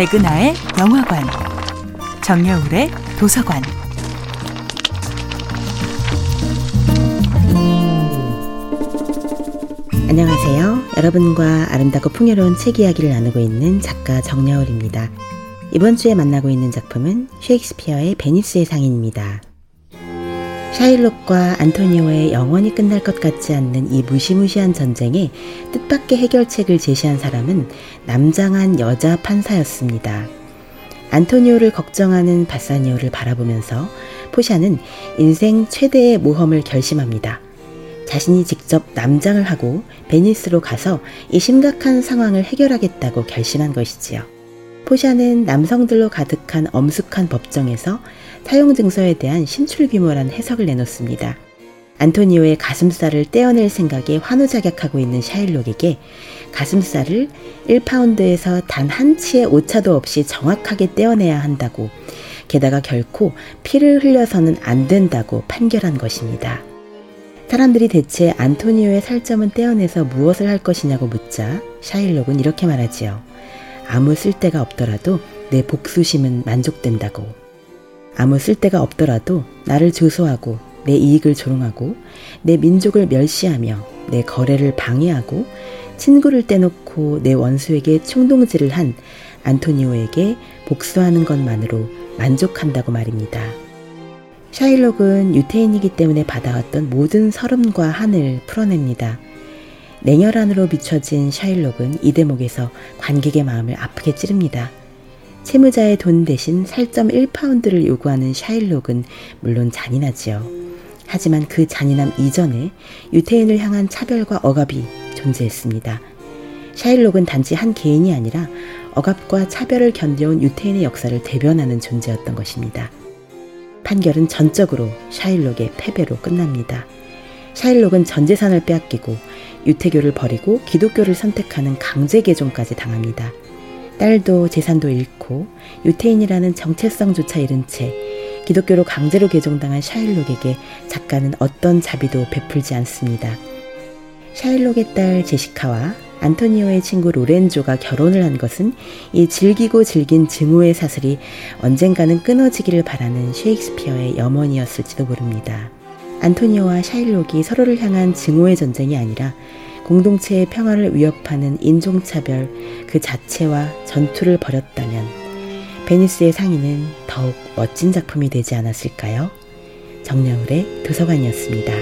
백은하의 영화관, 정여울의 도서관. 안녕하세요. 여러분과 아름답고 풍요로운 책 이야기를 나누고 있는 작가 정여울입니다. 이번 주에 만나고 있는 작품은 셰익스피어의 베니스의 상인입니다. 샤일록과 안토니오의 영원히 끝날 것 같지 않는 이 무시무시한 전쟁에 뜻밖의 해결책을 제시한 사람은 남장한 여자 판사였습니다. 안토니오를 걱정하는 바사니오를 바라보면서 포샤는 인생 최대의 모험을 결심합니다. 자신이 직접 남장을 하고 베니스로 가서 이 심각한 상황을 해결하겠다고 결심한 것이지요. 포샤는 남성들로 가득한 엄숙한 법정에서 사용 증서에 대한 신출귀몰한 해석을 내놓습니다. 안토니오의 가슴살을 떼어낼 생각에 환호작약하고 있는 샤일록에게 가슴살을 1파운드에서 단 한 치의 오차도 없이 정확하게 떼어내야 한다고 게다가 결코 피를 흘려서는 안 된다고 판결한 것입니다. 사람들이 대체 안토니오의 살점은 떼어내서 무엇을 할 것이냐고 묻자 샤일록은 이렇게 말하지요. 아무 쓸데가 없더라도 내 복수심은 만족된다고. 아무 쓸데가 없더라도 나를 조소하고 내 이익을 조롱하고 내 민족을 멸시하며 내 거래를 방해하고 친구를 떼놓고 내 원수에게 충동질을 한 안토니오에게 복수하는 것만으로 만족한다고 말입니다. 샤일록은 유태인이기 때문에 받아왔던 모든 서름과 한을 풀어냅니다. 냉혈 안으로 비춰진 샤일록은 이 대목에서 관객의 마음을 아프게 찌릅니다. 채무자의 돈 대신 살점 1파운드를 요구하는 샤일록은 물론 잔인하지요. 하지만 그 잔인함 이전에 유태인을 향한 차별과 억압이 존재했습니다. 샤일록은 단지 한 개인이 아니라 억압과 차별을 견뎌온 유태인의 역사를 대변하는 존재였던 것입니다. 판결은 전적으로 샤일록의 패배로 끝납니다. 샤일록은 전 재산을 빼앗기고 유태교를 버리고 기독교를 선택하는 강제 개종까지 당합니다. 딸도 재산도 잃고 유태인이라는 정체성조차 잃은 채 기독교로 강제로 개종당한 샤일록에게 작가는 어떤 자비도 베풀지 않습니다. 샤일록의 딸 제시카와 안토니오의 친구 로렌조가 결혼을 한 것은 이 즐기고 즐긴 증오의 사슬이 언젠가는 끊어지기를 바라는 셰익스피어의 염원이었을지도 모릅니다. 안토니오와 샤일록이 서로를 향한 증오의 전쟁이 아니라 공동체의 평화를 위협하는 인종차별 그 자체와 전투를 벌였다면 베니스의 상인은 더욱 멋진 작품이 되지 않았을까요? 정여울의 도서관이었습니다.